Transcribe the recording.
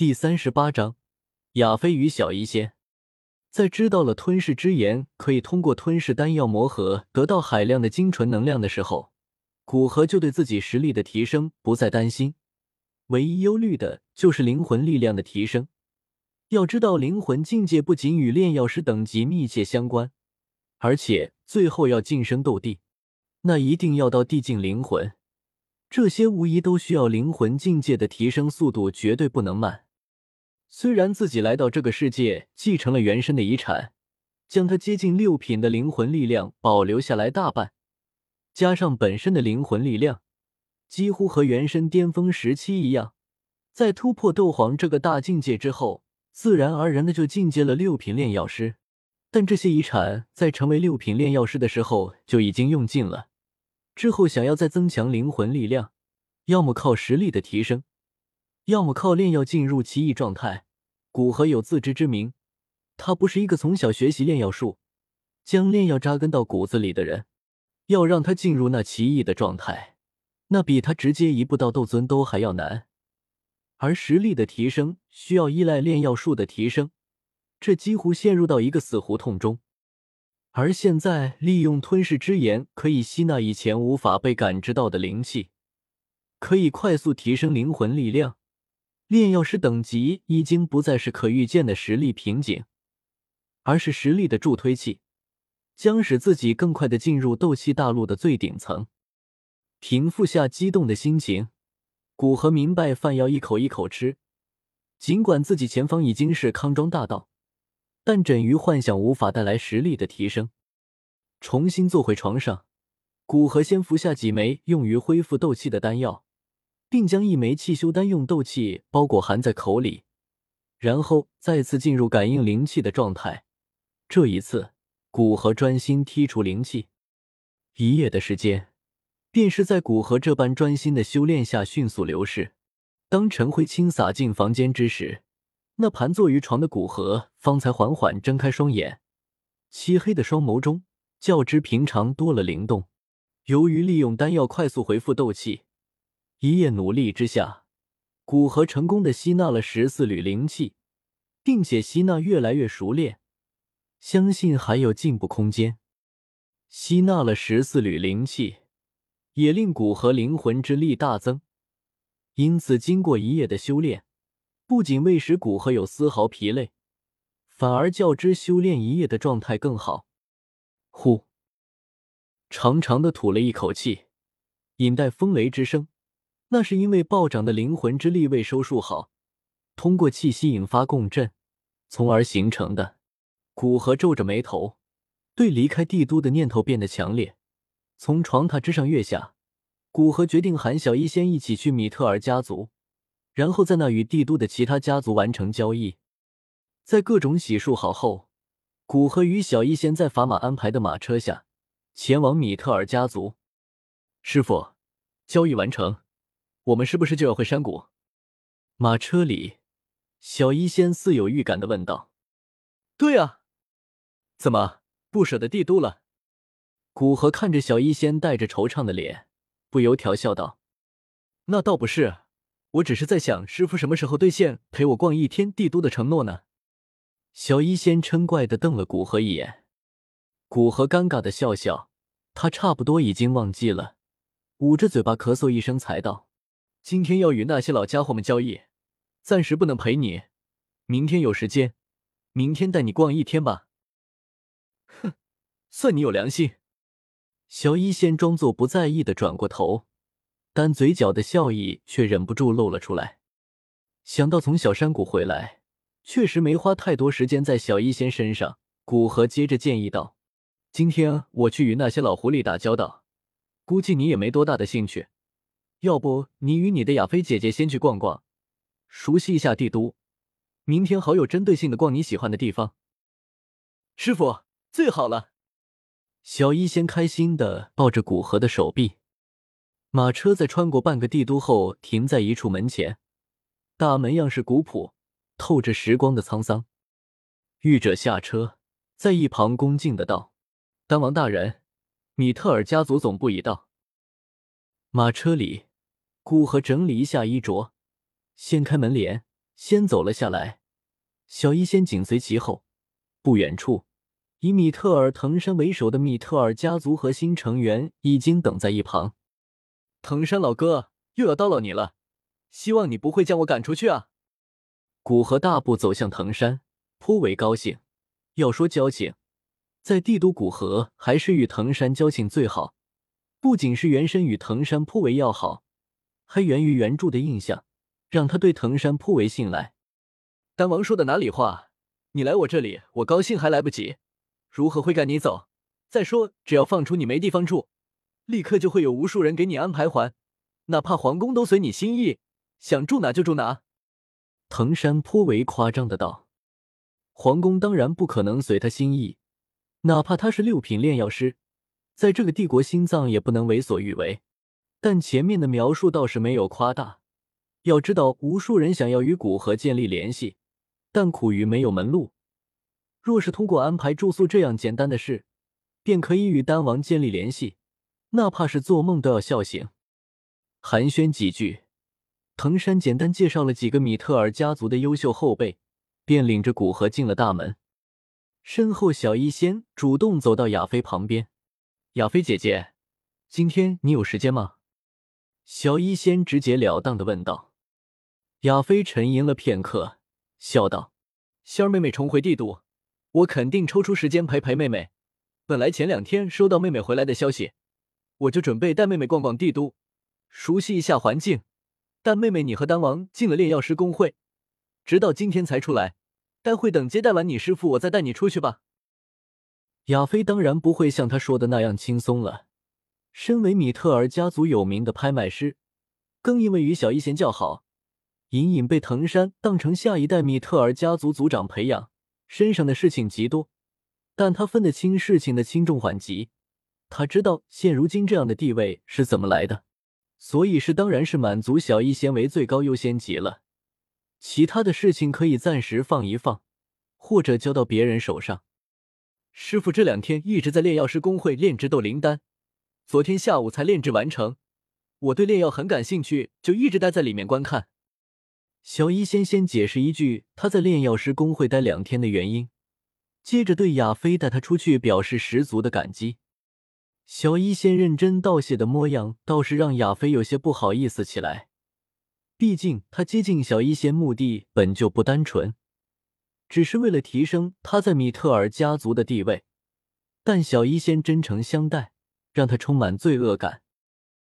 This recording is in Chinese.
第三十八章，亚飞与小医仙。在知道了吞噬之炎可以通过吞噬丹药魔核得到海量的精纯能量的时候，古河就对自己实力的提升不再担心，唯一忧虑的就是灵魂力量的提升。要知道，灵魂境界不仅与炼药师等级密切相关，而且最后要晋升斗帝，那一定要到地境灵魂，这些无疑都需要灵魂境界的提升速度绝对不能慢。虽然自己来到这个世界，继承了原身的遗产，将他接近六品的灵魂力量保留下来大半，加上本身的灵魂力量，几乎和原身巅峰时期一样，在突破斗皇这个大境界之后，自然而然的就进阶了六品炼药师。但这些遗产在成为六品炼药师的时候就已经用尽了，之后想要再增强灵魂力量，要么靠实力的提升。要么靠炼药进入奇异状态，古河有自知之明，他不是一个从小学习炼药术、将炼药扎根到骨子里的人。要让他进入那奇异的状态，那比他直接一步到斗尊都还要难。而实力的提升需要依赖炼药术的提升，这几乎陷入到一个死胡同中。而现在利用吞噬之炎，可以吸纳以前无法被感知到的灵气，可以快速提升灵魂力量。炼药师等级已经不再是可预见的实力瓶颈，而是实力的助推器，将使自己更快的进入斗气大陆的最顶层。平复下激动的心情，古河明白饭要一口一口吃。尽管自己前方已经是康庄大道，但枕于幻想无法带来实力的提升。重新坐回床上，古河先服下几枚用于恢复斗气的丹药。并将一枚气修丹用斗气包裹含在口里，然后再次进入感应灵气的状态。这一次，古河专心剔除灵气。一夜的时间，便是在古河这般专心的修炼下迅速流逝。当晨辉倾洒进房间之时，那盘坐于床的古河方才缓缓睁开双眼，漆黑的双眸中较之平常多了灵动。由于利用丹药快速回复斗气。一夜努力之下，古河成功的吸纳了十四缕灵气，并且吸纳越来越熟练，相信还有进步空间。吸纳了十四缕灵气，也令古河灵魂之力大增。因此，经过一夜的修炼，不仅未使古河有丝毫疲累，反而较之修炼一夜的状态更好。呼，长长的吐了一口气，引带风雷之声。那是因为暴涨的灵魂之力未收束好，通过气息引发共振，从而形成的。古河皱着眉头，对离开帝都的念头变得强烈。从床榻之上跃下，古河决定喊小医仙一起去米特尔家族，然后在那与帝都的其他家族完成交易。在各种洗漱好后，古河与小医仙在砝码安排的马车下前往米特尔家族。师傅，交易完成。我们是不是就要回山谷？马车里，小医仙似有预感的问道：“对啊，怎么不舍得帝都了？”古河看着小医仙带着惆怅的脸，不由调笑道：“那倒不是，我只是在想，师傅什么时候兑现陪我逛一天帝都的承诺呢？”小医仙嗔怪的瞪了古河一眼，古河尴尬的笑笑，他差不多已经忘记了，捂着嘴巴咳嗽一声才道。今天要与那些老家伙们交易，暂时不能陪你。明天有时间，明天带你逛一天吧。哼，算你有良心。小医仙装作不在意的转过头，但嘴角的笑意却忍不住露了出来。想到从小山谷回来，确实没花太多时间在小医仙身上，古河接着建议道：“今天我去与那些老狐狸打交道，估计你也没多大的兴趣。”要不你与你的亚菲姐姐先去逛逛，熟悉一下帝都，明天好有针对性的逛你喜欢的地方。师傅最好了。小医仙开心的抱着古河的手臂。马车在穿过半个帝都后，停在一处门前，大门样式古朴，透着时光的沧桑。御者下车，在一旁恭敬的道：“丹王大人，米特尔家族总部已到。”马车里。古河整理一下衣着，掀开门帘，先走了下来，小医仙紧随其后。不远处，以米特尔藤山为首的米特尔家族核心成员已经等在一旁。藤山老哥，又要叨扰你了，希望你不会将我赶出去啊！古河大步走向藤山，颇为高兴。要说交情，在帝都古河还是与藤山交情最好。不仅是原身与藤山颇为要好，还源于原著的印象，让他对藤山颇为信赖。丹王说的哪里话？你来我这里，我高兴还来不及，如何会赶你走？再说，只要放出你没地方住，立刻就会有无数人给你安排还，哪怕皇宫都随你心意，想住哪就住哪。藤山颇为夸张的道：“皇宫当然不可能随他心意，哪怕他是六品炼药师，在这个帝国心脏也不能为所欲为。但前面的描述倒是没有夸大，要知道，无数人想要与古河建立联系。”但苦于没有门路。若是通过安排住宿这样简单的事，便可以与丹王建立联系，哪怕是做梦都要笑醒。寒暄几句，藤山简单介绍了几个米特尔家族的优秀后辈，便领着古河进了大门。身后，小医仙主动走到亚飞旁边：“亚飞姐姐，今天你有时间吗？”小医仙直截了当的问道。亚飞沉吟了片刻。笑道：“仙儿妹妹重回帝都，我肯定抽出时间陪陪妹妹。本来前两天收到妹妹回来的消息，我就准备带妹妹逛逛帝都，熟悉一下环境。但妹妹你和丹王进了炼药师公会，直到今天才出来。待会等接待完你师傅，我再带你出去吧。”亚飞当然不会像他说的那样轻松了。身为米特尔家族有名的拍卖师，更因为与小一贤较好。隐隐被藤山当成下一代米特尔家族族长培养，身上的事情极多，但他分得清事情的轻重缓急。他知道现如今这样的地位是怎么来的，所以是当然是满足小医仙为最高优先级了。其他的事情可以暂时放一放，或者交到别人手上。师傅这两天一直在炼药师工会炼制斗灵丹，昨天下午才炼制完成。我对炼药很感兴趣，就一直待在里面观看。小医仙先解释一句他在炼药师公会待两天的原因，接着对亚飞带他出去表示十足的感激。小医仙认真道谢的模样倒是让亚飞有些不好意思起来，毕竟他接近小医仙目的本就不单纯，只是为了提升他在米特尔家族的地位。但小医仙真诚相待，让他充满罪恶感。